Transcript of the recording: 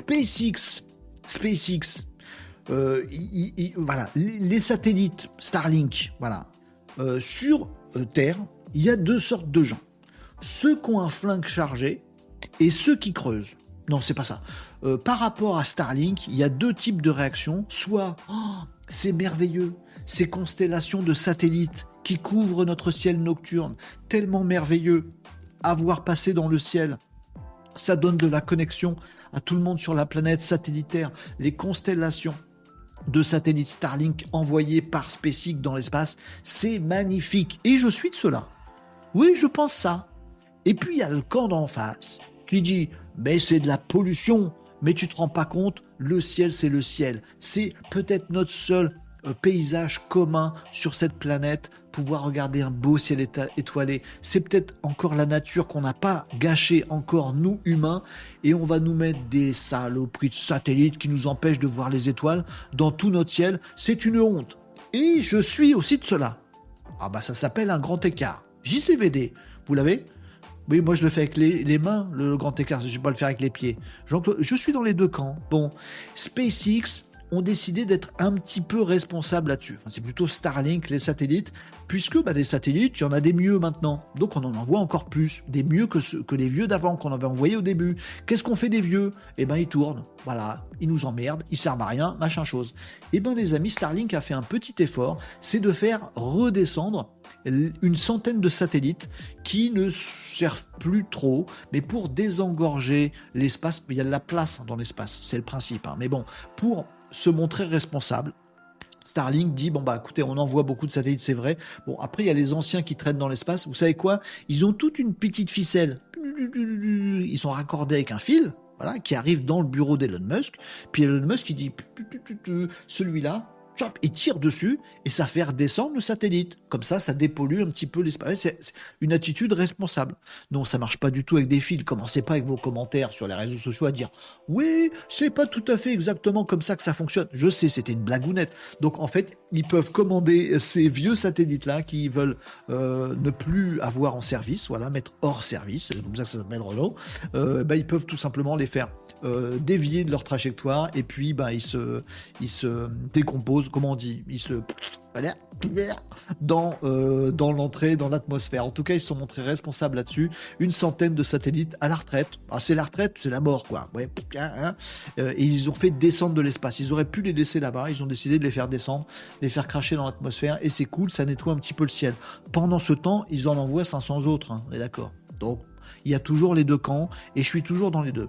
SpaceX, SpaceX, euh, voilà, les satellites Starlink, euh, sur euh, Terre, il y a deux sortes de gens. Ceux qui ont un flingue chargé et ceux qui creusent. Non, c'est pas ça. par rapport à Starlink, il y a deux types de réactions. Soit, oh, c'est merveilleux, ces constellations de satellites qui couvrent notre ciel nocturne, tellement merveilleux à voir passer dans le ciel. Ça donne de la connexion à tout le monde sur la planète satellitaire, les constellations de satellites Starlink envoyés par SpaceX dans l'espace, c'est magnifique. Et je suis de cela. Oui, je pense ça. Et puis il y a le camp d'en face qui dit mais c'est de la pollution. Mais tu te rends pas compte, le ciel c'est le ciel. C'est peut-être notre seul paysage commun sur cette planète, pouvoir regarder un beau ciel étoilé. C'est peut-être encore la nature qu'on n'a pas gâché encore nous humains et on va nous mettre des saloperies de satellites qui nous empêchent de voir les étoiles dans tout notre ciel. C'est une honte. Et je suis aussi de cela. Ah bah ça s'appelle un grand écart. JCVD, vous l'avez? Oui, moi je le fais avec les, mains, le grand écart, je ne vais pas le faire avec les pieds. Je suis dans les deux camps. Bon, SpaceX, ont décidé d'être un petit peu responsables là-dessus. c'est plutôt Starlink, les satellites, puisque bah, les satellites, il y en a des mieux maintenant. Donc on en envoie encore plus, des mieux que, que les vieux d'avant qu'on avait envoyés au début. Qu'est-ce qu'on fait des vieux? Eh ben ils tournent, voilà, ils nous emmerdent, ils servent à rien, machin chose. Eh ben les amis, Starlink a fait un petit effort, c'est de faire redescendre une centaine de satellites qui ne servent plus trop, mais pour désengorger l'espace, il y a de la place dans l'espace, c'est le principe. Hein. Mais bon, pour se montrer responsable. Starlink dit bon bah écoutez on envoie beaucoup de satellites c'est vrai. Bon après il y a les anciens qui traînent dans l'espace. Vous savez quoi? Ils ont toute une petite ficelle. Ils sont raccordés avec un fil voilà qui arrive dans le bureau d'Elon Musk. Puis Elon Musk qui dit celui-là il tire dessus et ça fait redescendre le satellite. Comme ça, ça dépollue un petit peu l'espace. C'est une attitude responsable. Non, ça marche pas du tout avec des fils. Commencez pas avec vos commentaires sur les réseaux sociaux à dire oui, c'est pas tout à fait exactement comme ça que ça fonctionne. Je sais, c'était une blagounette. Donc en fait, ils peuvent commander ces vieux satellites-là qui veulent euh, ne plus avoir en service, voilà, mettre hors service, c'est comme ça que ça s'appelle Renault. Euh, bah, ils peuvent tout simplement les faire euh, dévier de leur trajectoire et puis bah, ils se décomposent, comment on dit Ils se. Dans, euh, dans l'entrée, dans l'atmosphère. En tout cas, ils se sont montrés responsables là-dessus. Une centaine de satellites à la retraite. Ah, c'est la retraite, c'est la mort, quoi. Ouais, hein, hein. Euh, et ils ont fait descendre de l'espace. Ils auraient pu les laisser là-bas. Ils ont décidé de les faire descendre, les faire cracher dans l'atmosphère. Et c'est cool, ça nettoie un petit peu le ciel. Pendant ce temps, ils en envoient 500 autres. Hein, d'accord. Donc, il y a toujours les deux camps et je suis toujours dans les deux.